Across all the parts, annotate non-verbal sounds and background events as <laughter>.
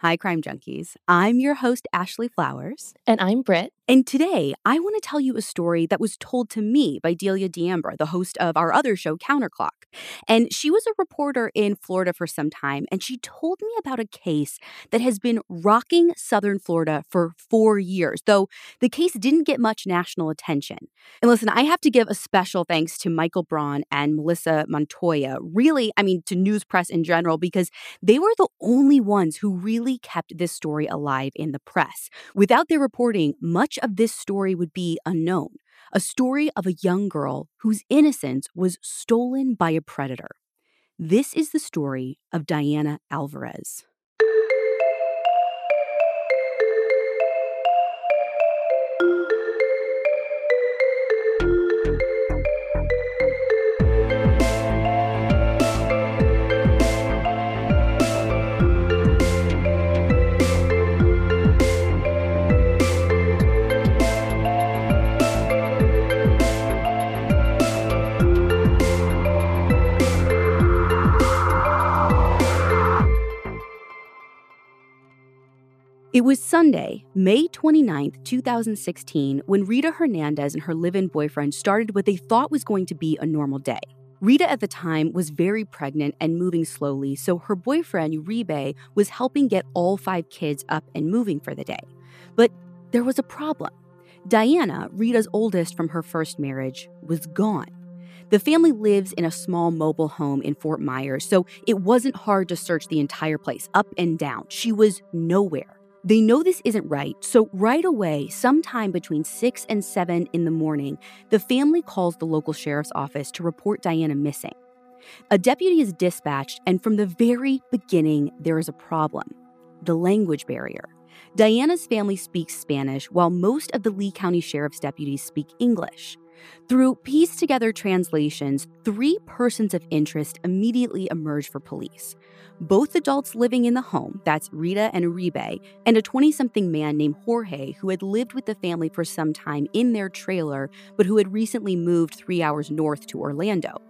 Hi, Crime Junkies. I'm your host, Ashley Flowers. And I'm Britt. And today, I want to tell you a story that was told to me by Delia D'Ambra, the host of our other show, Counterclock. And she was a reporter in Florida for some time, and she told me about a case that has been rocking Southern Florida for four years, though the case didn't get much national attention. And listen, I have to give a special thanks to Michael Braun and Melissa Montoya, really, I mean, to news press in general, because they were the only ones who really kept this story alive in the press. Without their reporting, much of this story would be unknown a story of a young girl whose innocence was stolen by a predator. This is the story of Diana Alvarez. It was Sunday, May 29, 2016, when Rita Hernandez and her live in boyfriend started what they thought was going to be a normal day. Rita at the time was very pregnant and moving slowly, so her boyfriend, Uribe, was helping get all five kids up and moving for the day. But there was a problem. Diana, Rita's oldest from her first marriage, was gone. The family lives in a small mobile home in Fort Myers, so it wasn't hard to search the entire place up and down. She was nowhere. They know this isn't right, so right away, sometime between 6 and 7 in the morning, the family calls the local sheriff's office to report Diana missing. A deputy is dispatched, and from the very beginning, there is a problem the language barrier. Diana's family speaks Spanish, while most of the Lee County Sheriff's deputies speak English. Through pieced together translations, three persons of interest immediately emerge for police. Both adults living in the home, that's Rita and Uribe, and a 20 something man named Jorge who had lived with the family for some time in their trailer, but who had recently moved three hours north to Orlando.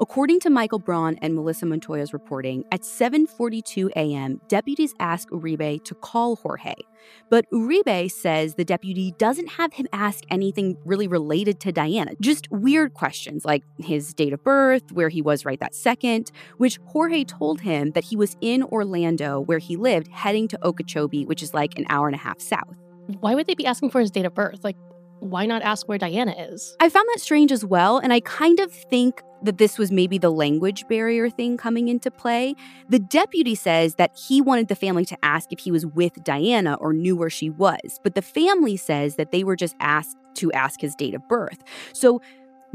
According to Michael Braun and Melissa Montoya's reporting, at 7:42 a.m., deputies ask Uribe to call Jorge. But Uribe says the deputy doesn't have him ask anything really related to Diana, just weird questions like his date of birth, where he was right that second, which Jorge told him that he was in Orlando where he lived heading to Okeechobee, which is like an hour and a half south. Why would they be asking for his date of birth? Like why not ask where Diana is? I found that strange as well, and I kind of think that this was maybe the language barrier thing coming into play. The deputy says that he wanted the family to ask if he was with Diana or knew where she was, but the family says that they were just asked to ask his date of birth. So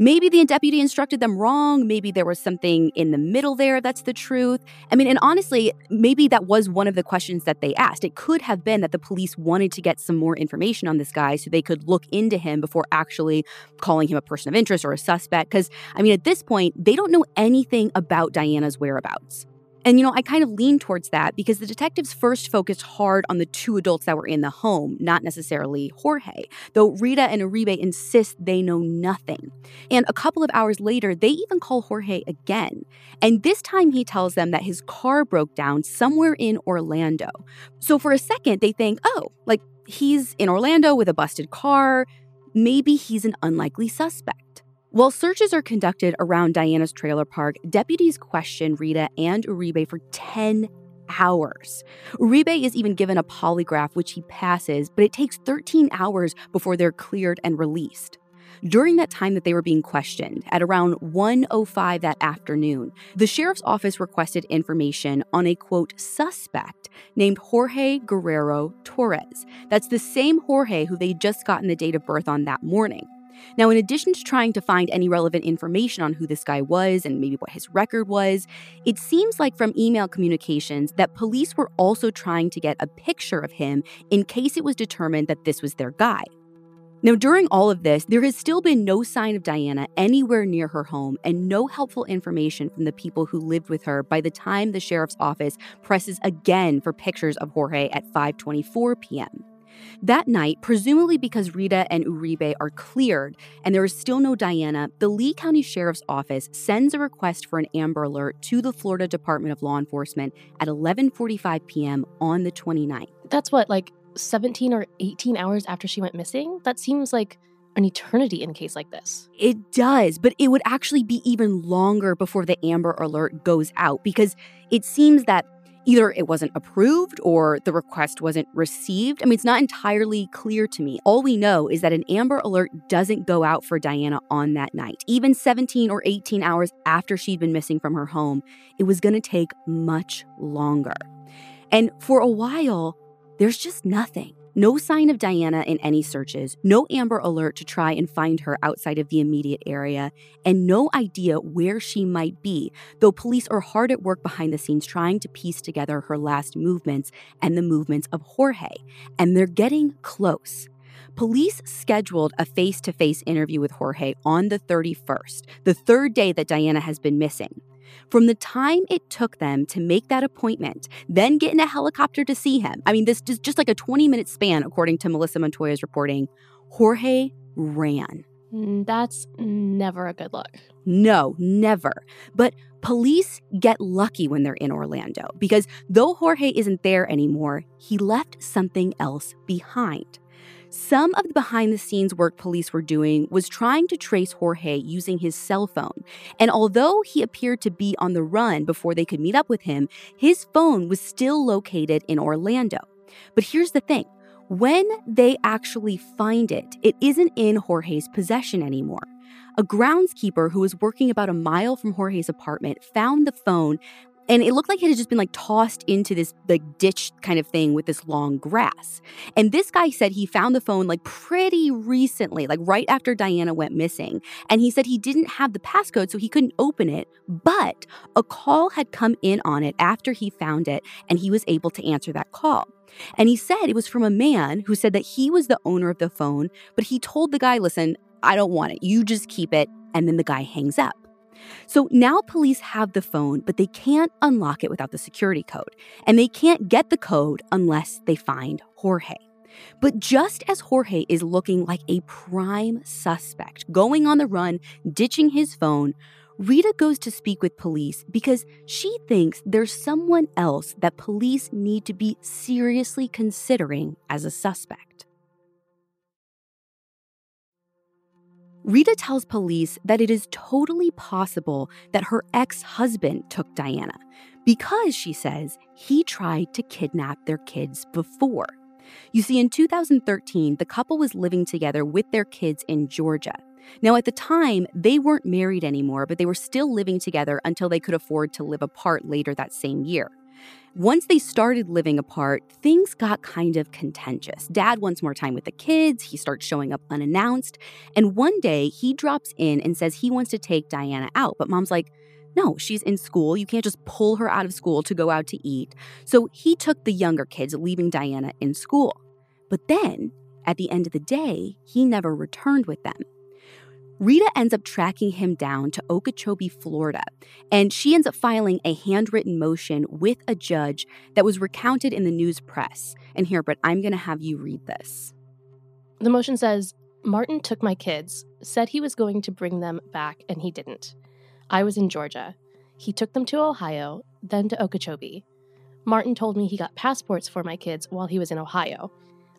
Maybe the deputy instructed them wrong. Maybe there was something in the middle there that's the truth. I mean, and honestly, maybe that was one of the questions that they asked. It could have been that the police wanted to get some more information on this guy so they could look into him before actually calling him a person of interest or a suspect. Because, I mean, at this point, they don't know anything about Diana's whereabouts. And, you know, I kind of lean towards that because the detectives first focused hard on the two adults that were in the home, not necessarily Jorge, though Rita and Uribe insist they know nothing. And a couple of hours later, they even call Jorge again. And this time he tells them that his car broke down somewhere in Orlando. So for a second, they think, oh, like he's in Orlando with a busted car. Maybe he's an unlikely suspect. While searches are conducted around Diana's trailer park, deputies question Rita and Uribe for 10 hours. Uribe is even given a polygraph, which he passes, but it takes 13 hours before they're cleared and released. During that time that they were being questioned, at around 1:05 that afternoon, the sheriff's office requested information on a quote suspect named Jorge Guerrero Torres. That's the same Jorge who they'd just gotten the date of birth on that morning. Now, in addition to trying to find any relevant information on who this guy was and maybe what his record was, it seems like from email communications that police were also trying to get a picture of him in case it was determined that this was their guy. Now, during all of this, there has still been no sign of Diana anywhere near her home and no helpful information from the people who lived with her by the time the sheriff's office presses again for pictures of Jorge at 5:24 p.m. That night, presumably because Rita and Uribe are cleared and there is still no Diana, the Lee County Sheriff's Office sends a request for an Amber Alert to the Florida Department of Law Enforcement at 11:45 p.m. on the 29th. That's what, like 17 or 18 hours after she went missing? That seems like an eternity in a case like this. It does, but it would actually be even longer before the Amber Alert goes out because it seems that either it wasn't approved or the request wasn't received. I mean, it's not entirely clear to me. All we know is that an Amber Alert doesn't go out for Diana on that night. Even 17 or 18 hours after she'd been missing from her home, it was going to take much longer. And for a while, there's just nothing. No sign of Diana in any searches, no Amber Alert to try and find her outside of the immediate area, and no idea where she might be, though police are hard at work behind the scenes trying to piece together her last movements and the movements of Jorge. And they're getting close. Police scheduled a face to face interview with Jorge on the 31st, the third day that Diana has been missing. From the time it took them to make that appointment, then get in a helicopter to see him, I mean, this is just like a 20 minute span, according to Melissa Montoya's reporting, Jorge ran. Mm, that's never a good look. No, never. But police get lucky when they're in Orlando because though Jorge isn't there anymore, he left something else behind. Some of the behind the scenes work police were doing was trying to trace Jorge using his cell phone. And although he appeared to be on the run before they could meet up with him, his phone was still located in Orlando. But here's the thing when they actually find it, it isn't in Jorge's possession anymore. A groundskeeper who was working about a mile from Jorge's apartment found the phone and it looked like it had just been like tossed into this like ditch kind of thing with this long grass. And this guy said he found the phone like pretty recently, like right after Diana went missing. And he said he didn't have the passcode, so he couldn't open it. But a call had come in on it after he found it, and he was able to answer that call. And he said it was from a man who said that he was the owner of the phone, but he told the guy, listen, I don't want it. You just keep it. And then the guy hangs up. So now police have the phone, but they can't unlock it without the security code. And they can't get the code unless they find Jorge. But just as Jorge is looking like a prime suspect, going on the run, ditching his phone, Rita goes to speak with police because she thinks there's someone else that police need to be seriously considering as a suspect. Rita tells police that it is totally possible that her ex husband took Diana because, she says, he tried to kidnap their kids before. You see, in 2013, the couple was living together with their kids in Georgia. Now, at the time, they weren't married anymore, but they were still living together until they could afford to live apart later that same year. Once they started living apart, things got kind of contentious. Dad wants more time with the kids. He starts showing up unannounced. And one day he drops in and says he wants to take Diana out. But mom's like, no, she's in school. You can't just pull her out of school to go out to eat. So he took the younger kids, leaving Diana in school. But then, at the end of the day, he never returned with them. Rita ends up tracking him down to Okeechobee, Florida, and she ends up filing a handwritten motion with a judge that was recounted in the news press. And here, Britt, I'm going to have you read this. The motion says Martin took my kids, said he was going to bring them back, and he didn't. I was in Georgia. He took them to Ohio, then to Okeechobee. Martin told me he got passports for my kids while he was in Ohio.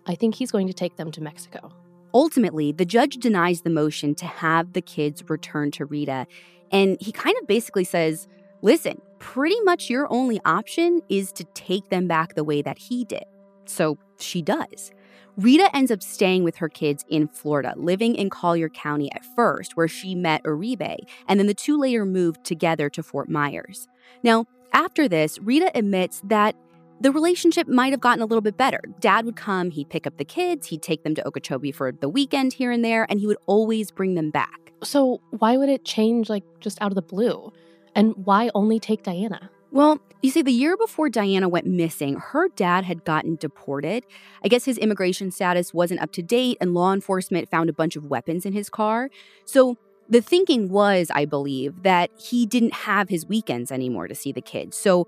I think he's going to take them to Mexico. Ultimately, the judge denies the motion to have the kids return to Rita. And he kind of basically says, listen, pretty much your only option is to take them back the way that he did. So she does. Rita ends up staying with her kids in Florida, living in Collier County at first, where she met Uribe, and then the two later moved together to Fort Myers. Now, after this, Rita admits that the relationship might have gotten a little bit better. Dad would come, he'd pick up the kids, he'd take them to Okeechobee for the weekend here and there, and he would always bring them back. So, why would it change like just out of the blue? And why only take Diana? Well, you see, the year before Diana went missing, her dad had gotten deported. I guess his immigration status wasn't up to date, and law enforcement found a bunch of weapons in his car. So the thinking was, I believe, that he didn't have his weekends anymore to see the kids. So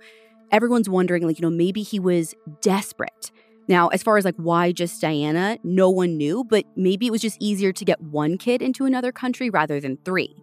everyone's wondering, like, you know, maybe he was desperate. Now, as far as like why just Diana, no one knew, but maybe it was just easier to get one kid into another country rather than three.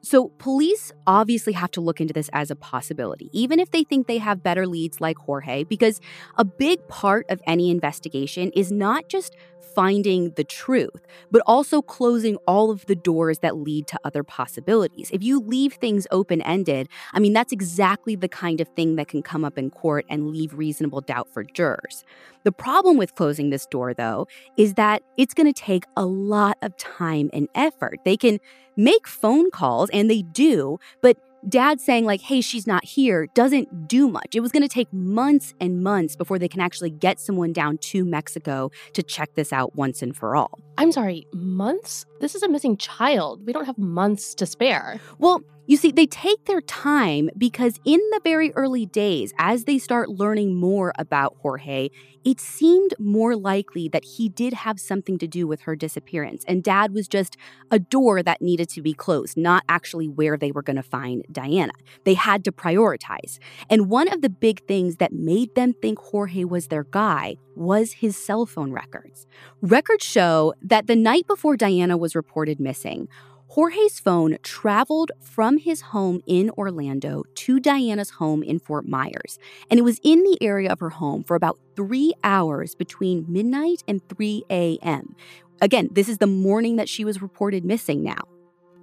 So, police obviously have to look into this as a possibility, even if they think they have better leads like Jorge, because a big part of any investigation is not just finding the truth, but also closing all of the doors that lead to other possibilities. If you leave things open ended, I mean, that's exactly the kind of thing that can come up in court and leave reasonable doubt for jurors. The problem with closing this door, though, is that it's going to take a lot of time and effort. They can make phone calls, and they do, but dad saying, like, hey, she's not here doesn't do much. It was going to take months and months before they can actually get someone down to Mexico to check this out once and for all. I'm sorry, months? This is a missing child. We don't have months to spare. Well, you see, they take their time because in the very early days, as they start learning more about Jorge, it seemed more likely that he did have something to do with her disappearance. And dad was just a door that needed to be closed, not actually where they were going to find Diana. They had to prioritize. And one of the big things that made them think Jorge was their guy was his cell phone records. Records show that the night before Diana was reported missing, Jorge's phone traveled from his home in Orlando to Diana's home in Fort Myers, and it was in the area of her home for about three hours between midnight and 3 a.m. Again, this is the morning that she was reported missing now.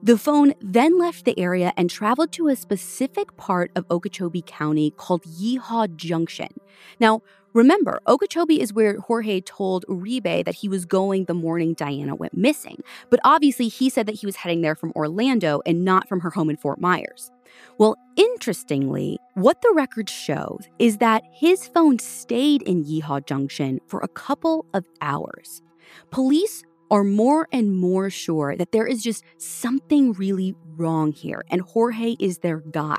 The phone then left the area and traveled to a specific part of Okeechobee County called Yeehaw Junction. Now, Remember, Okeechobee is where Jorge told Uribe that he was going the morning Diana went missing, but obviously he said that he was heading there from Orlando and not from her home in Fort Myers. Well, interestingly, what the record shows is that his phone stayed in Yeehaw Junction for a couple of hours. Police are more and more sure that there is just something really wrong here, and Jorge is their guy.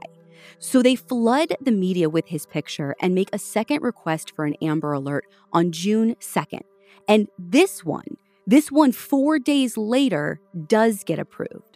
So they flood the media with his picture and make a second request for an Amber Alert on June 2nd. And this one, this one four days later, does get approved.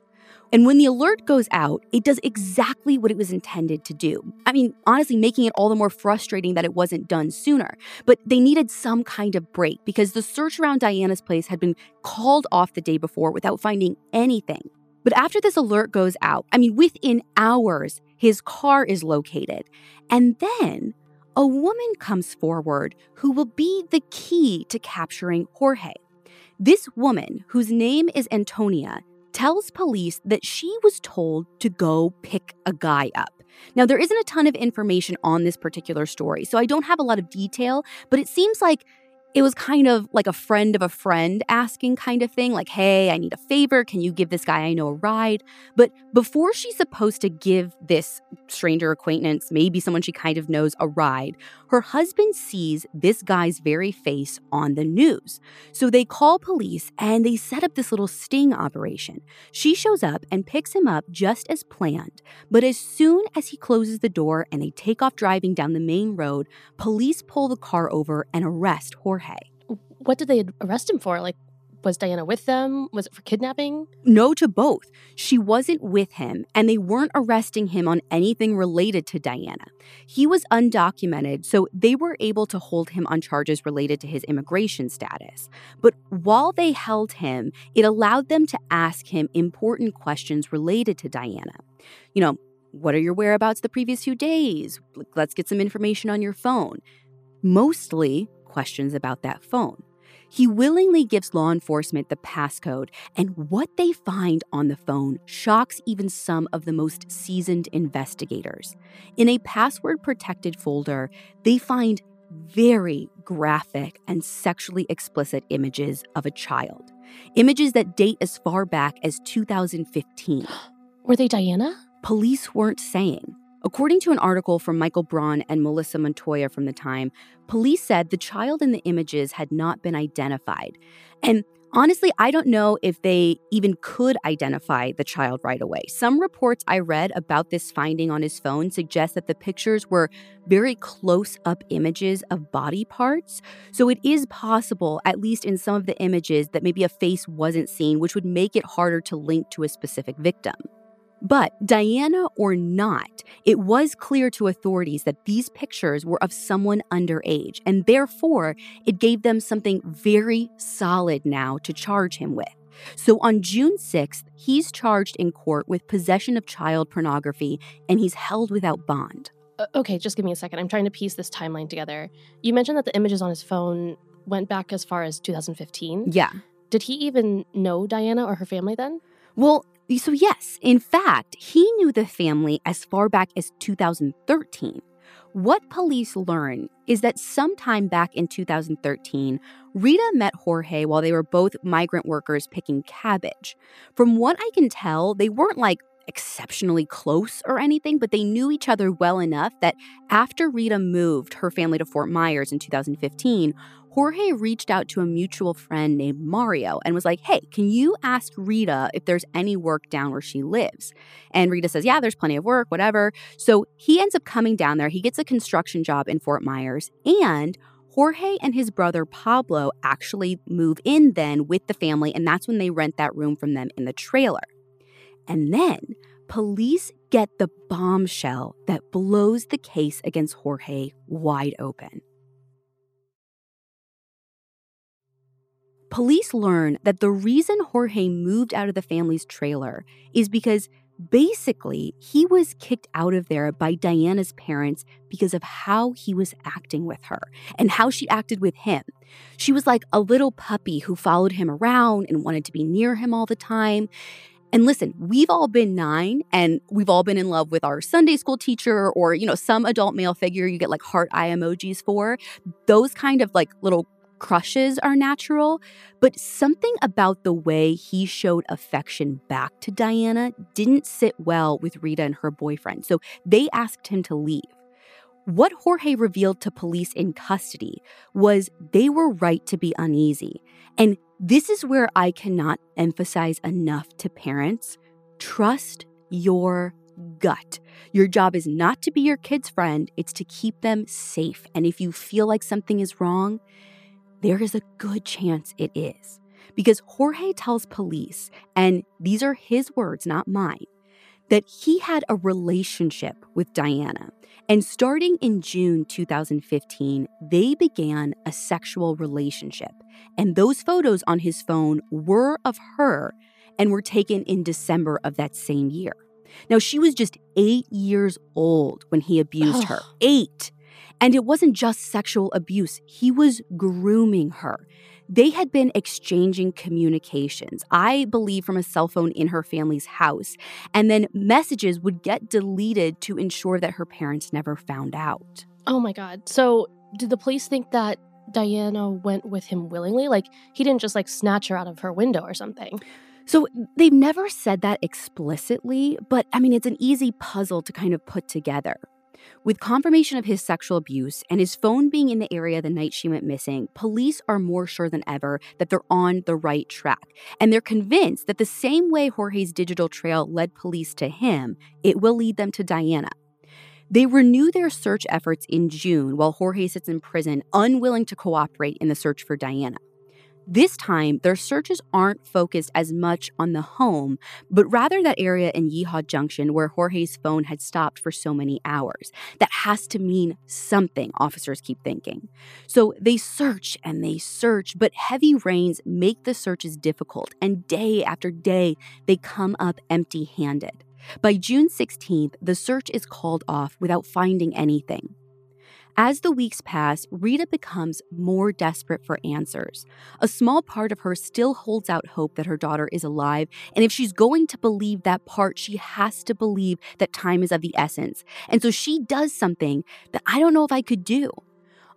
And when the alert goes out, it does exactly what it was intended to do. I mean, honestly, making it all the more frustrating that it wasn't done sooner. But they needed some kind of break because the search around Diana's place had been called off the day before without finding anything. But after this alert goes out, I mean, within hours, his car is located. And then a woman comes forward who will be the key to capturing Jorge. This woman, whose name is Antonia, tells police that she was told to go pick a guy up. Now, there isn't a ton of information on this particular story, so I don't have a lot of detail, but it seems like it was kind of like a friend of a friend asking kind of thing, like, hey, I need a favor. Can you give this guy I know a ride? But before she's supposed to give this stranger acquaintance, maybe someone she kind of knows, a ride, her husband sees this guy's very face on the news. So they call police and they set up this little sting operation. She shows up and picks him up just as planned. But as soon as he closes the door and they take off driving down the main road, police pull the car over and arrest Jorge. What did they arrest him for? Like, was Diana with them? Was it for kidnapping? No to both. She wasn't with him, and they weren't arresting him on anything related to Diana. He was undocumented, so they were able to hold him on charges related to his immigration status. But while they held him, it allowed them to ask him important questions related to Diana. You know, what are your whereabouts the previous few days? Let's get some information on your phone. Mostly questions about that phone. He willingly gives law enforcement the passcode, and what they find on the phone shocks even some of the most seasoned investigators. In a password protected folder, they find very graphic and sexually explicit images of a child. Images that date as far back as 2015. <gasps> Were they Diana? Police weren't saying. According to an article from Michael Braun and Melissa Montoya from the time, police said the child in the images had not been identified. And honestly, I don't know if they even could identify the child right away. Some reports I read about this finding on his phone suggest that the pictures were very close up images of body parts. So it is possible, at least in some of the images, that maybe a face wasn't seen, which would make it harder to link to a specific victim. But Diana or not, it was clear to authorities that these pictures were of someone underage, and therefore it gave them something very solid now to charge him with. So on June 6th, he's charged in court with possession of child pornography and he's held without bond. Uh, okay, just give me a second. I'm trying to piece this timeline together. You mentioned that the images on his phone went back as far as 2015. Yeah. Did he even know Diana or her family then? Well, so yes, in fact, he knew the family as far back as 2013. What police learn is that sometime back in 2013, Rita met Jorge while they were both migrant workers picking cabbage. From what I can tell, they weren't like exceptionally close or anything, but they knew each other well enough that after Rita moved her family to Fort Myers in 2015, Jorge reached out to a mutual friend named Mario and was like, Hey, can you ask Rita if there's any work down where she lives? And Rita says, Yeah, there's plenty of work, whatever. So he ends up coming down there. He gets a construction job in Fort Myers and Jorge and his brother Pablo actually move in then with the family, and that's when they rent that room from them in the trailer. And then police get the bombshell that blows the case against Jorge wide open. Police learn that the reason Jorge moved out of the family's trailer is because basically he was kicked out of there by Diana's parents because of how he was acting with her and how she acted with him. She was like a little puppy who followed him around and wanted to be near him all the time. And listen, we've all been nine and we've all been in love with our Sunday school teacher or, you know, some adult male figure you get like heart eye emojis for. Those kind of like little crushes are natural, but something about the way he showed affection back to Diana didn't sit well with Rita and her boyfriend, so they asked him to leave. What Jorge revealed to police in custody was they were right to be uneasy. And this is where I cannot emphasize enough to parents trust your gut. Your job is not to be your kid's friend, it's to keep them safe. And if you feel like something is wrong, there is a good chance it is. Because Jorge tells police, and these are his words, not mine, that he had a relationship with Diana. And starting in June 2015, they began a sexual relationship. And those photos on his phone were of her and were taken in December of that same year. Now, she was just eight years old when he abused her. Eight. And it wasn't just sexual abuse, he was grooming her. They had been exchanging communications, I believe, from a cell phone in her family's house. And then messages would get deleted to ensure that her parents never found out. Oh my God. So, did the police think that Diana went with him willingly? Like, he didn't just like snatch her out of her window or something? So they've never said that explicitly, but I mean, it's an easy puzzle to kind of put together. With confirmation of his sexual abuse and his phone being in the area the night she went missing, police are more sure than ever that they're on the right track. And they're convinced that the same way Jorge's digital trail led police to him, it will lead them to Diana. They renew their search efforts in June while Jorge sits in prison, unwilling to cooperate in the search for Diana. This time, their searches aren't focused as much on the home, but rather that area in Yeehaw Junction where Jorge's phone had stopped for so many hours. That has to mean something, officers keep thinking. So they search and they search, but heavy rains make the searches difficult, and day after day, they come up empty handed. By June 16th, the search is called off without finding anything. As the weeks pass, Rita becomes more desperate for answers. A small part of her still holds out hope that her daughter is alive, and if she's going to believe that part, she has to believe that time is of the essence. And so she does something that I don't know if I could do.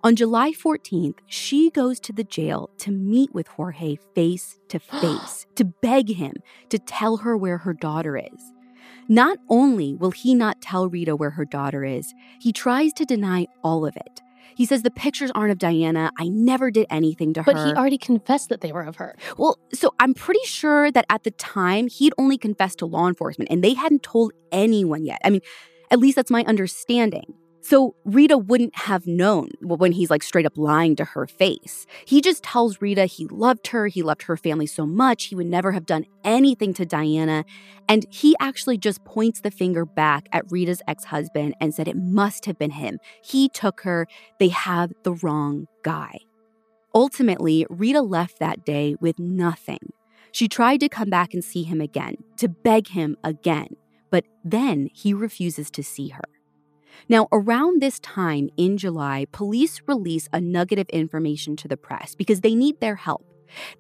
On July 14th, she goes to the jail to meet with Jorge face to <gasps> face, to beg him to tell her where her daughter is. Not only will he not tell Rita where her daughter is, he tries to deny all of it. He says the pictures aren't of Diana. I never did anything to but her. But he already confessed that they were of her. Well, so I'm pretty sure that at the time he'd only confessed to law enforcement and they hadn't told anyone yet. I mean, at least that's my understanding. So Rita wouldn't have known when he's like straight up lying to her face. He just tells Rita he loved her, he loved her family so much, he would never have done anything to Diana. And he actually just points the finger back at Rita's ex husband and said it must have been him. He took her, they have the wrong guy. Ultimately, Rita left that day with nothing. She tried to come back and see him again, to beg him again, but then he refuses to see her. Now, around this time in July, police release a nugget of information to the press because they need their help.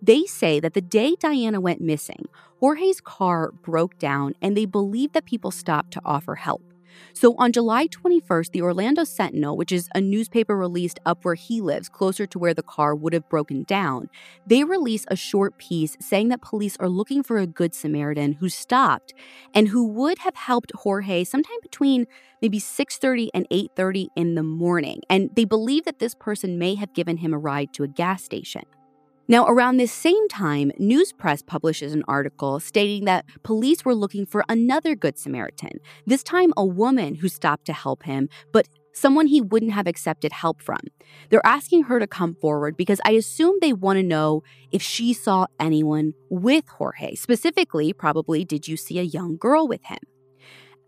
They say that the day Diana went missing, Jorge's car broke down and they believe that people stopped to offer help. So on July 21st, the Orlando Sentinel, which is a newspaper released up where he lives, closer to where the car would have broken down, they release a short piece saying that police are looking for a good Samaritan who stopped and who would have helped Jorge sometime between maybe 6:30 and 8:30 in the morning. And they believe that this person may have given him a ride to a gas station. Now, around this same time, News Press publishes an article stating that police were looking for another Good Samaritan, this time a woman who stopped to help him, but someone he wouldn't have accepted help from. They're asking her to come forward because I assume they want to know if she saw anyone with Jorge. Specifically, probably, did you see a young girl with him?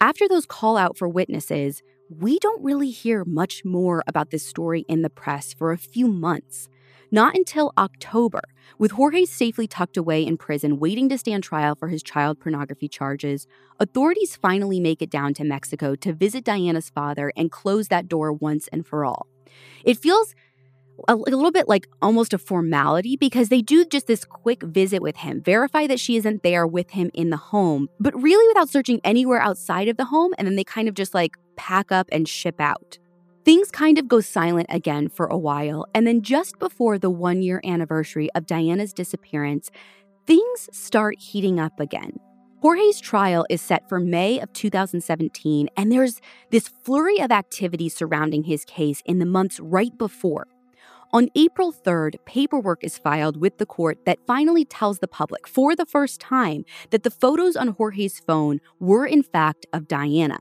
After those call out for witnesses, we don't really hear much more about this story in the press for a few months. Not until October, with Jorge safely tucked away in prison waiting to stand trial for his child pornography charges, authorities finally make it down to Mexico to visit Diana's father and close that door once and for all. It feels a, little bit like almost a formality because they do just this quick visit with him, verify that she isn't there with him in the home, but really without searching anywhere outside of the home, and then they kind of just like pack up and ship out. Things kind of go silent again for a while, and then just before the one year anniversary of Diana's disappearance, things start heating up again. Jorge's trial is set for May of 2017, and there's this flurry of activity surrounding his case in the months right before. On April 3rd, paperwork is filed with the court that finally tells the public for the first time that the photos on Jorge's phone were in fact of Diana.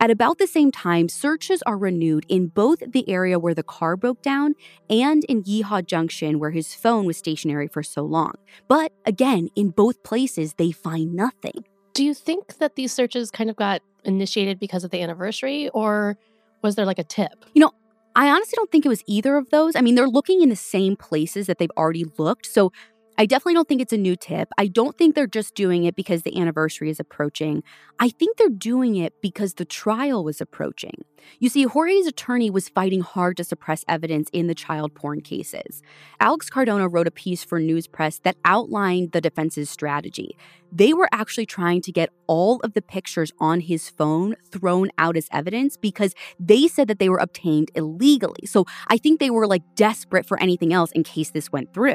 At about the same time, searches are renewed in both the area where the car broke down and in Yeehaw Junction, where his phone was stationary for so long. But again, in both places, they find nothing. Do you think that these searches kind of got initiated because of the anniversary, or was there like a tip? You know, I honestly don't think it was either of those. I mean, they're looking in the same places that they've already looked. So I definitely don't think it's a new tip. I don't think they're just doing it because the anniversary is approaching. I think they're doing it because the trial was approaching. You see, Jorge's attorney was fighting hard to suppress evidence in the child porn cases. Alex Cardona wrote a piece for News Press that outlined the defense's strategy. They were actually trying to get all of the pictures on his phone thrown out as evidence because they said that they were obtained illegally. So I think they were like desperate for anything else in case this went through.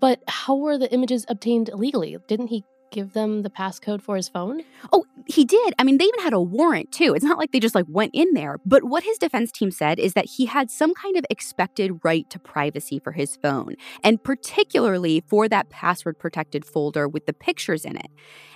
But how were the images obtained illegally? Didn't he give them the passcode for his phone? Oh, he did. I mean, they even had a warrant too. It's not like they just like went in there. But what his defense team said is that he had some kind of expected right to privacy for his phone, and particularly for that password protected folder with the pictures in it.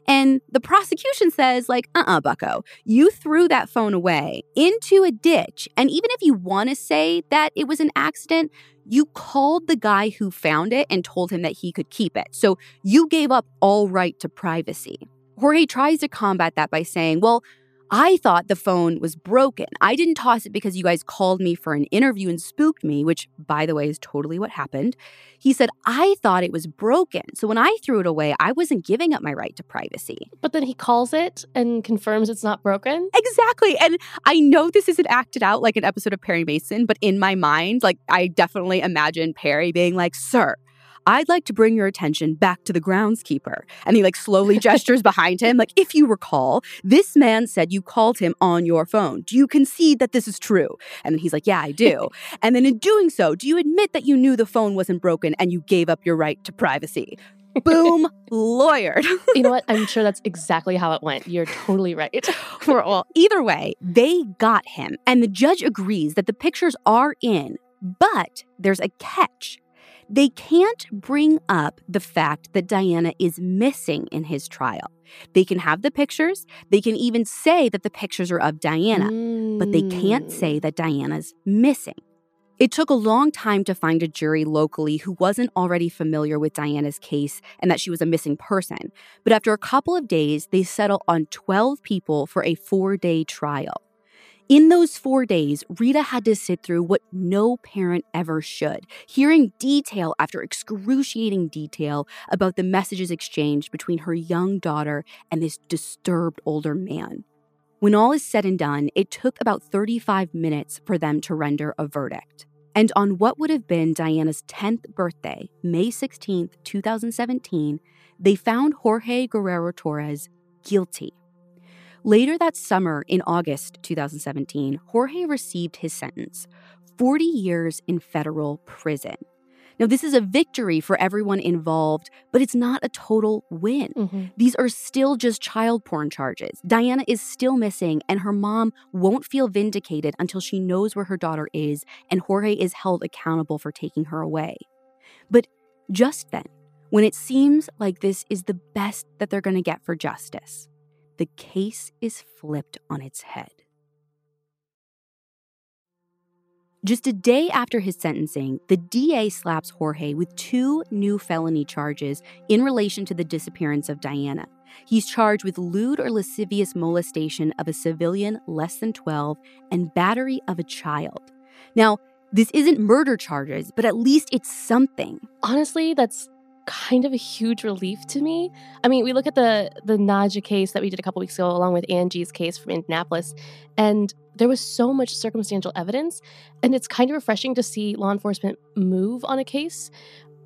And the prosecution says, like, uh uh-uh, uh, bucko, you threw that phone away into a ditch. And even if you want to say that it was an accident, you called the guy who found it and told him that he could keep it. So you gave up all right to privacy. Jorge tries to combat that by saying, well, I thought the phone was broken. I didn't toss it because you guys called me for an interview and spooked me, which, by the way, is totally what happened. He said, I thought it was broken. So when I threw it away, I wasn't giving up my right to privacy. But then he calls it and confirms it's not broken? Exactly. And I know this isn't acted out like an episode of Perry Mason, but in my mind, like, I definitely imagine Perry being like, Sir, I'd like to bring your attention back to the groundskeeper. And he like slowly <laughs> gestures behind him. Like, if you recall, this man said you called him on your phone. Do you concede that this is true? And then he's like, Yeah, I do. <laughs> and then in doing so, do you admit that you knew the phone wasn't broken and you gave up your right to privacy? Boom, <laughs> lawyered. you know what? I'm sure that's exactly how it went. You're totally right. well, either way, they got him. And the judge agrees that the pictures are in, but there's a catch. They can't bring up the fact that Diana is missing in his trial. They can have the pictures, they can even say that the pictures are of Diana, mm. but they can't say that Diana's missing. It took a long time to find a jury locally who wasn't already familiar with Diana's case and that she was a missing person. But after a couple of days, they settled on 12 people for a four day trial. In those four days, Rita had to sit through what no parent ever should, hearing detail after excruciating detail about the messages exchanged between her young daughter and this disturbed older man. When all is said and done, it took about 35 minutes for them to render a verdict. And on what would have been Diana's 10th birthday, May 16, 2017, they found Jorge Guerrero Torres guilty Later that summer, in August 2017, Jorge received his sentence 40 years in federal prison. Now, this is a victory for everyone involved, but it's not a total win. Mm-hmm. These are still just child porn charges. Diana is still missing, and her mom won't feel vindicated until she knows where her daughter is and Jorge is held accountable for taking her away. But just then, when it seems like this is the best that they're going to get for justice, the case is flipped on its head. Just a day after his sentencing, the DA slaps Jorge with two new felony charges in relation to the disappearance of Diana. He's charged with lewd or lascivious molestation of a civilian less than 12 and battery of a child. Now, this isn't murder charges, but at least it's something. Honestly, that's kind of a huge relief to me. I mean, we look at the the Nadja case that we did a couple weeks ago, along with Angie's case from Indianapolis, and there was so much circumstantial evidence, and it's kind of refreshing to see law enforcement move on a case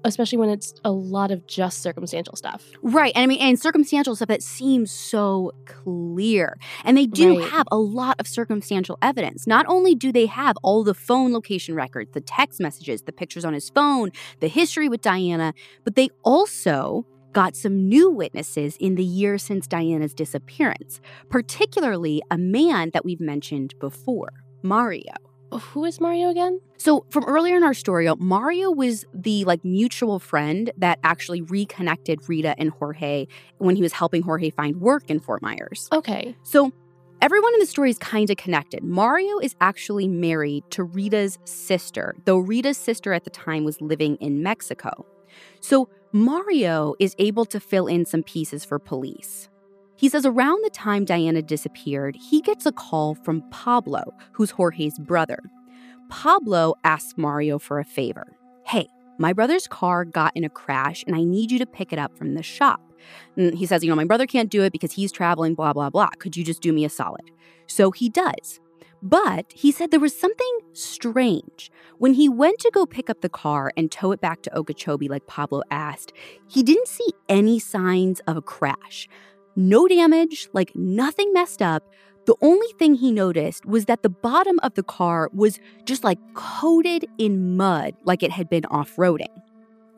especially when it's a lot of just circumstantial stuff. Right. And I mean, and circumstantial stuff that seems so clear. And they do right. have a lot of circumstantial evidence. Not only do they have all the phone location records, the text messages, the pictures on his phone, the history with Diana, but they also got some new witnesses in the year since Diana's disappearance, particularly a man that we've mentioned before, Mario who is Mario again? So from earlier in our story, uh, Mario was the like mutual friend that actually reconnected Rita and Jorge when he was helping Jorge find work in Fort Myers. Okay. So everyone in the story is kind of connected. Mario is actually married to Rita's sister, though Rita's sister at the time was living in Mexico. So Mario is able to fill in some pieces for police. He says around the time Diana disappeared, he gets a call from Pablo, who's Jorge's brother. Pablo asks Mario for a favor. Hey, my brother's car got in a crash and I need you to pick it up from the shop. And he says, You know, my brother can't do it because he's traveling, blah, blah, blah. Could you just do me a solid? So he does. But he said there was something strange. When he went to go pick up the car and tow it back to Okeechobee, like Pablo asked, he didn't see any signs of a crash. No damage, like nothing messed up. The only thing he noticed was that the bottom of the car was just like coated in mud, like it had been off roading.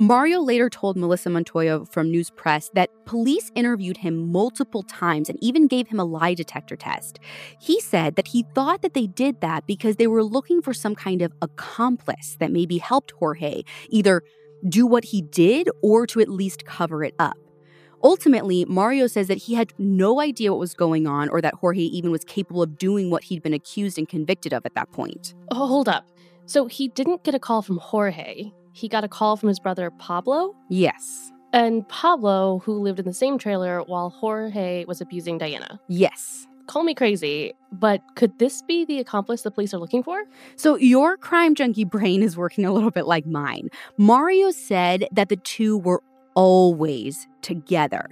Mario later told Melissa Montoya from News Press that police interviewed him multiple times and even gave him a lie detector test. He said that he thought that they did that because they were looking for some kind of accomplice that maybe helped Jorge either do what he did or to at least cover it up. Ultimately, Mario says that he had no idea what was going on or that Jorge even was capable of doing what he'd been accused and convicted of at that point. Oh, hold up. So he didn't get a call from Jorge. He got a call from his brother Pablo? Yes. And Pablo, who lived in the same trailer while Jorge was abusing Diana? Yes. Call me crazy, but could this be the accomplice the police are looking for? So, your crime junkie brain is working a little bit like mine. Mario said that the two were always together.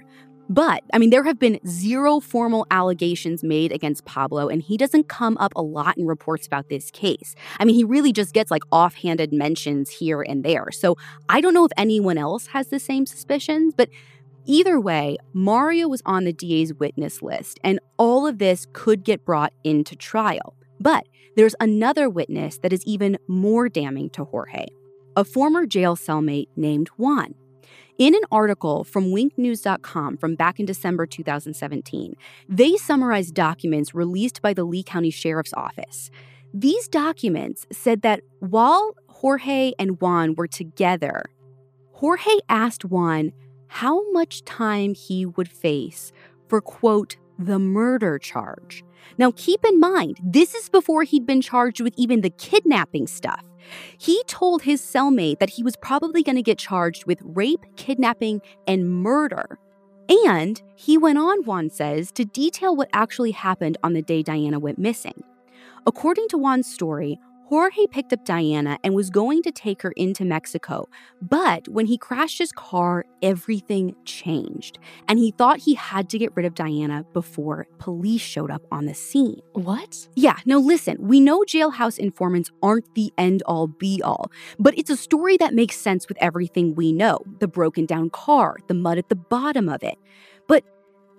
But, I mean, there have been zero formal allegations made against Pablo, and he doesn't come up a lot in reports about this case. I mean, he really just gets like offhanded mentions here and there. So I don't know if anyone else has the same suspicions, but either way, Mario was on the DA's witness list, and all of this could get brought into trial. But there's another witness that is even more damning to Jorge a former jail cellmate named Juan. In an article from winknews.com from back in December 2017, they summarized documents released by the Lee County Sheriff's Office. These documents said that while Jorge and Juan were together, Jorge asked Juan how much time he would face for, quote, the murder charge. Now, keep in mind, this is before he'd been charged with even the kidnapping stuff. He told his cellmate that he was probably going to get charged with rape, kidnapping, and murder. And he went on, Juan says, to detail what actually happened on the day Diana went missing. According to Juan's story, Jorge picked up Diana and was going to take her into Mexico. But when he crashed his car, everything changed. And he thought he had to get rid of Diana before police showed up on the scene. What? Yeah, now listen, we know jailhouse informants aren't the end all be all, but it's a story that makes sense with everything we know the broken down car, the mud at the bottom of it. But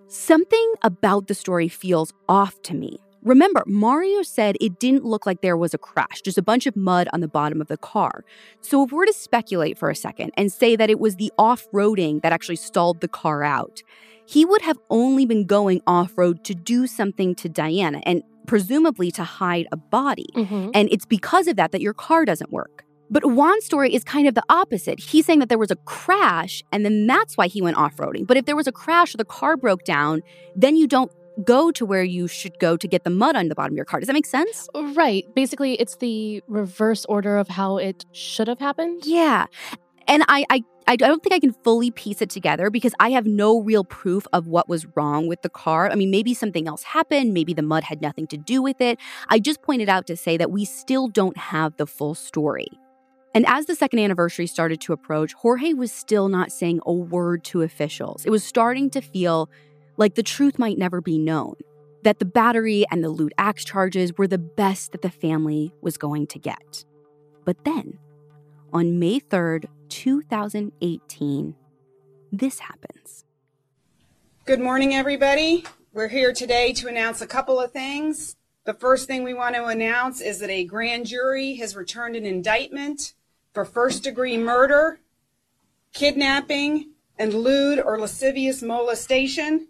something about the story feels off to me. Remember, Mario said it didn't look like there was a crash, just a bunch of mud on the bottom of the car. So, if we're to speculate for a second and say that it was the off roading that actually stalled the car out, he would have only been going off road to do something to Diana and presumably to hide a body. Mm-hmm. And it's because of that that your car doesn't work. But Juan's story is kind of the opposite. He's saying that there was a crash and then that's why he went off roading. But if there was a crash or the car broke down, then you don't go to where you should go to get the mud on the bottom of your car. Does that make sense? Right. Basically, it's the reverse order of how it should have happened. Yeah. And I, I I don't think I can fully piece it together because I have no real proof of what was wrong with the car. I mean, maybe something else happened. Maybe the mud had nothing to do with it. I just pointed out to say that we still don't have the full story. And as the second anniversary started to approach, Jorge was still not saying a word to officials. It was starting to feel like the truth might never be known, that the battery and the lewd acts charges were the best that the family was going to get. But then, on May 3rd, 2018, this happens. Good morning, everybody. We're here today to announce a couple of things. The first thing we want to announce is that a grand jury has returned an indictment for first degree murder, kidnapping, and lewd or lascivious molestation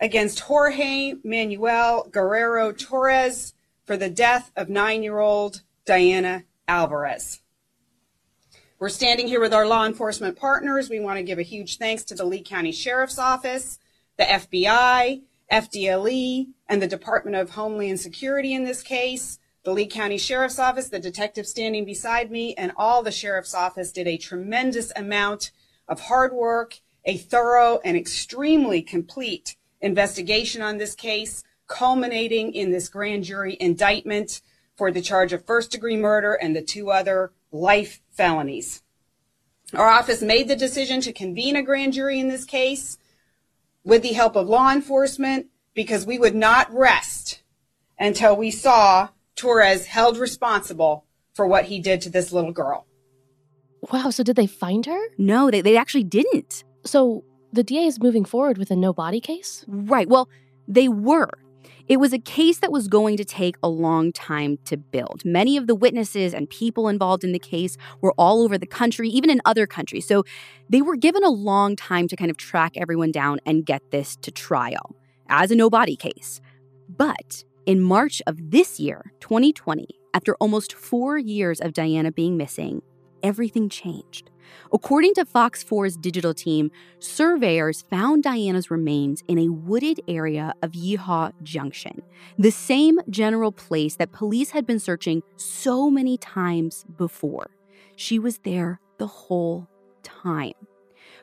against Jorge Manuel Guerrero Torres for the death of nine year old Diana Alvarez. We're standing here with our law enforcement partners. We want to give a huge thanks to the Lee County Sheriff's Office, the FBI, FDLE, and the Department of Homeland Security in this case. The Lee County Sheriff's Office, the detective standing beside me, and all the Sheriff's Office did a tremendous amount of hard work, a thorough and extremely complete investigation on this case, culminating in this grand jury indictment for the charge of first degree murder and the two other life felonies. Our office made the decision to convene a grand jury in this case with the help of law enforcement because we would not rest until we saw Torres held responsible for what he did to this little girl. Wow. So, did they find her? No, they, they actually didn't. So, the DA is moving forward with a no body case? Right. Well, they were. It was a case that was going to take a long time to build. Many of the witnesses and people involved in the case were all over the country, even in other countries. So they were given a long time to kind of track everyone down and get this to trial as a no body case. But in March of this year, 2020, after almost four years of Diana being missing, everything changed. According to Fox 4's digital team, surveyors found Diana's remains in a wooded area of Yeehaw Junction, the same general place that police had been searching so many times before. She was there the whole time.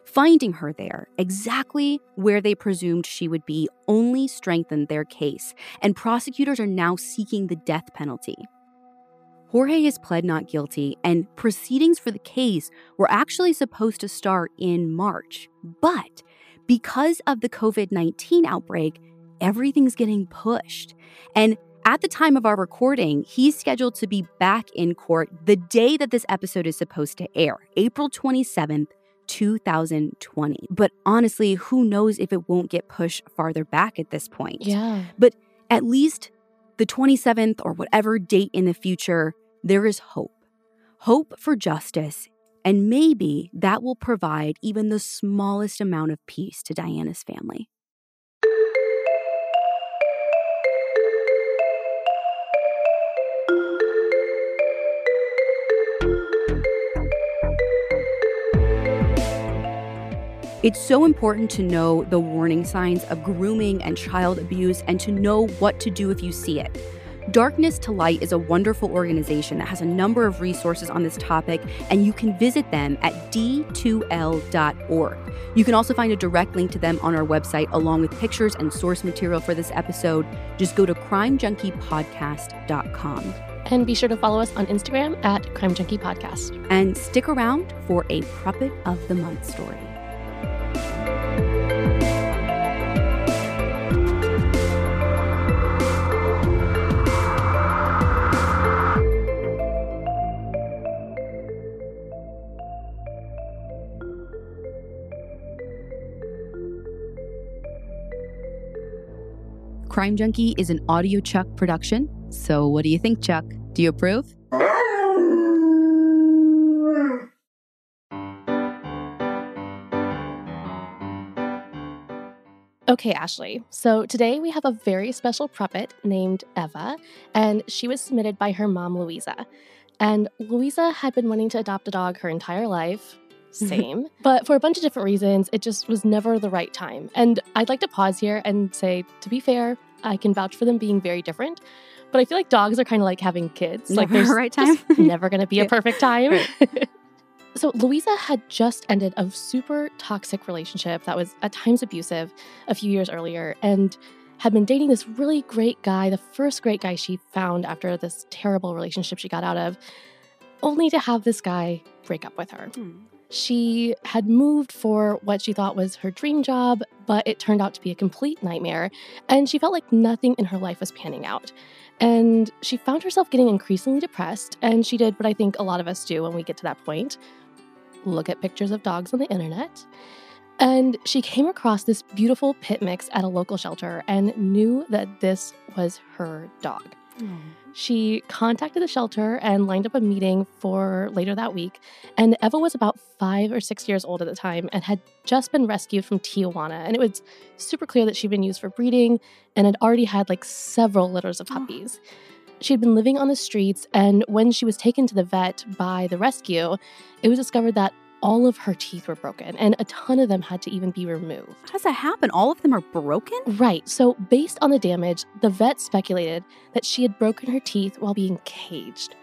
Finding her there, exactly where they presumed she would be, only strengthened their case, and prosecutors are now seeking the death penalty. Jorge has pled not guilty, and proceedings for the case were actually supposed to start in March. But because of the COVID 19 outbreak, everything's getting pushed. And at the time of our recording, he's scheduled to be back in court the day that this episode is supposed to air, April 27th, 2020. But honestly, who knows if it won't get pushed farther back at this point? Yeah. But at least the 27th or whatever date in the future, there is hope. Hope for justice, and maybe that will provide even the smallest amount of peace to Diana's family. It's so important to know the warning signs of grooming and child abuse and to know what to do if you see it. Darkness to Light is a wonderful organization that has a number of resources on this topic, and you can visit them at d2l.org. You can also find a direct link to them on our website, along with pictures and source material for this episode. Just go to crimejunkiepodcast.com. And be sure to follow us on Instagram at Crime Junkie Podcast. And stick around for a Pupper of the Month story. Crime Junkie is an audiochuck production. So, what do you think, Chuck? Do you approve? Okay, Ashley. So today we have a very special puppet named Eva, and she was submitted by her mom, Louisa. And Louisa had been wanting to adopt a dog her entire life. <laughs> Same. but for a bunch of different reasons, it just was never the right time. And I'd like to pause here and say, to be fair, I can vouch for them being very different. But I feel like dogs are kind of like having kids. Like there's <laughs> right time? <laughs> never going to be a perfect time. Right. <laughs> so Louisa had just ended a super toxic relationship that was at times abusive a few years earlier and had been dating this really great guy, the first great guy she found after this terrible relationship she got out of, only to have this guy break up with her. Hmm. She had moved for what she thought was her dream job, but it turned out to be a complete nightmare, and she felt like nothing in her life was panning out. And she found herself getting increasingly depressed, and she did what I think a lot of us do when we get to that point look at pictures of dogs on the internet. And she came across this beautiful pit mix at a local shelter and knew that this was her dog. Mm. She contacted the shelter and lined up a meeting for later that week. And Eva was about five or six years old at the time and had just been rescued from Tijuana. And it was super clear that she'd been used for breeding and had already had like several litters of Oh. puppies. She had been living on the streets, and when she was taken to the vet by the rescue, it was discovered that all of her teeth were broken and a ton of them had to even be removed. How does that happen? All of them are broken? Right. So, based on the damage, the vet speculated that she had broken her teeth while being caged.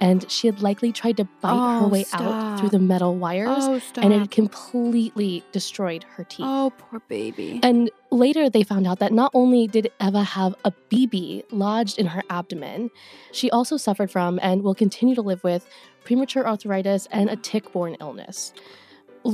And she had likely tried to bite her Oh, way out through the metal wires, stop. and it completely destroyed her teeth. oh, poor baby. And later they found out that not only did Eva have a BB lodged in her abdomen, she also suffered from and will continue to live with premature arthritis and a tick borne illness.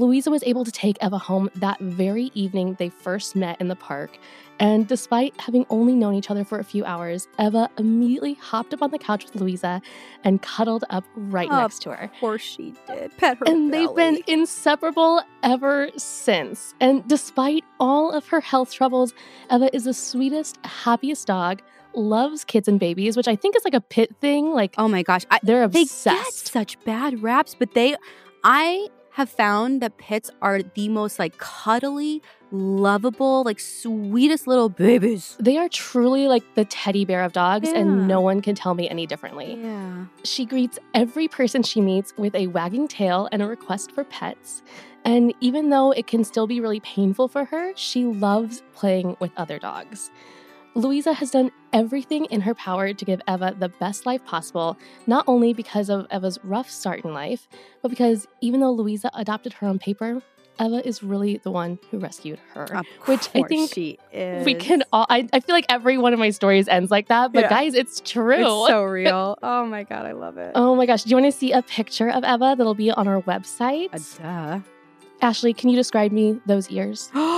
Louisa was able to take Eva home that very evening they first met in the park. And despite having only known each other for a few hours, Eva immediately hopped up on the couch with Louisa and cuddled up right Oh, next to her Of course she did. Pet her and they've been inseparable ever since. And despite all of her health troubles, Eva is the sweetest, happiest dog, loves kids and babies, which I think is like a pit thing. Like Oh my gosh. I, they're obsessed. they get such bad raps, but they, I have found that pits are the most like cuddly, lovable, like sweetest little babies. They are truly like the teddy bear of dogs, Yeah. and no one can tell me any differently. Yeah. She greets every person she meets with a wagging tail and a request for pets. And even though it can still be really painful for her, she loves playing with other dogs. Louisa has done everything in her power to give Eva the best life possible, not only because of Eva's rough start in life, but because even though Louisa adopted her on paper, Eva is really the one who rescued her. Of Which I think she is. We can all, I, I feel like every one of my stories ends like that, but Yeah. guys, it's true. It's so <laughs> real. oh my god, I love it. Oh my gosh. Do you want to see a picture of Eva that'll be on our website? Uh, Ashley, can you describe me those ears? <gasps> <gasps>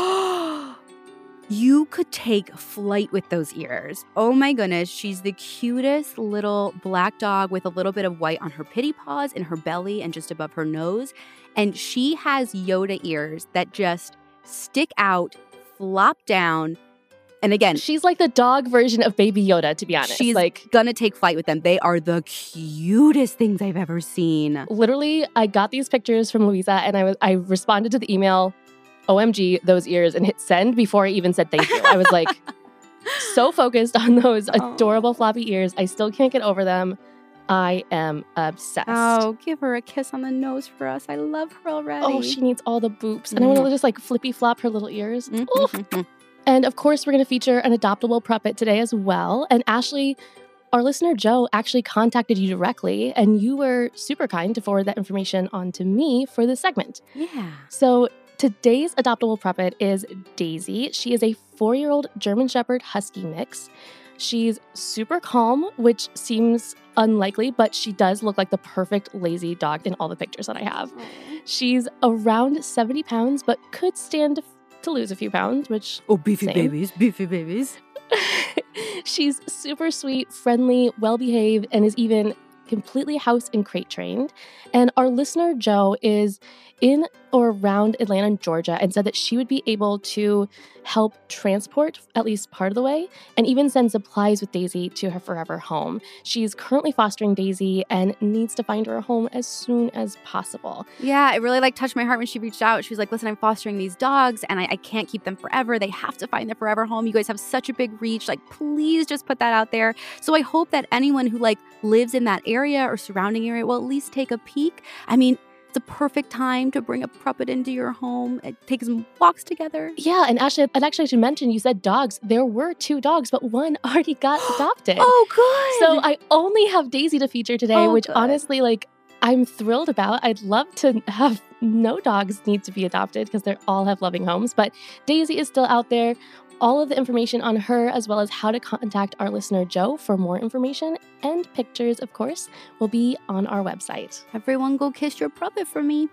you could take flight with those ears. Oh my goodness, she's the cutest little black dog with a little bit of white on her pitty paws and her belly and just above her nose. And she has Yoda ears that just stick out, flop down. And again, She's like the dog version of Baby Yoda, to be honest. she's like, gonna take flight with them. They are the cutest things I've ever seen. literally, I got these pictures from Louisa and I was I responded to the email, OMG, those ears, and hit send before I even said thank you. I was like <laughs> so focused on those Oh. adorable floppy ears. I still can't get over them. I am obsessed. Oh, give her a kiss on the nose for us. I love her already. Oh, she needs all the boops. And I want to just like flippy flop her little ears. Mhm, mhm, mhm. And of course, we're going to feature an adoptable puppet today as well. And Ashley, our listener Joe actually contacted you directly, and you were super kind to forward that information on to me for this segment. Yeah. So today's adoptable puppet is Daisy. She is a four year old German Shepherd Husky mix. She's super calm, which seems unlikely, but she does look like the perfect lazy dog in all the pictures that I have. She's around 70 pounds, but could stand to lose a few pounds, which Oh, beefy Same. babies, beefy babies. <laughs> She's super sweet, friendly, well behaved, and is even completely house and crate trained. And our listener, Joe, is in or around Atlanta, Georgia, and said that she would be able to help transport at least part of the way and even send supplies with Daisy to her forever home. She's currently fostering Daisy and needs to find her a home as soon as possible. Yeah, it really like touched my heart when she reached out. She was like, "Listen, I'm fostering these dogs, and I, I can't keep them forever. They have to find their forever home. You guys have such a big reach. Like, please just put that out there." So I hope that anyone who like lives in that area or surrounding area will at least take a peek. I mean, it's a perfect time to bring a puppet into your home and take some walks together. Yeah, and actually, and actually, I should mention you said dogs. There were two dogs, but one <laughs> already got <gasps> adopted. Oh, good. So I only have Daisy to feature today, Oh, which good. honestly, like, I'm thrilled about. I'd love to have no dogs need to be adopted because they all have loving homes. But Daisy is still out there. All of the information on her, as well as how to contact our listener Joe for more information and pictures, of course, will be on our website. everyone, go kiss your puppet for me.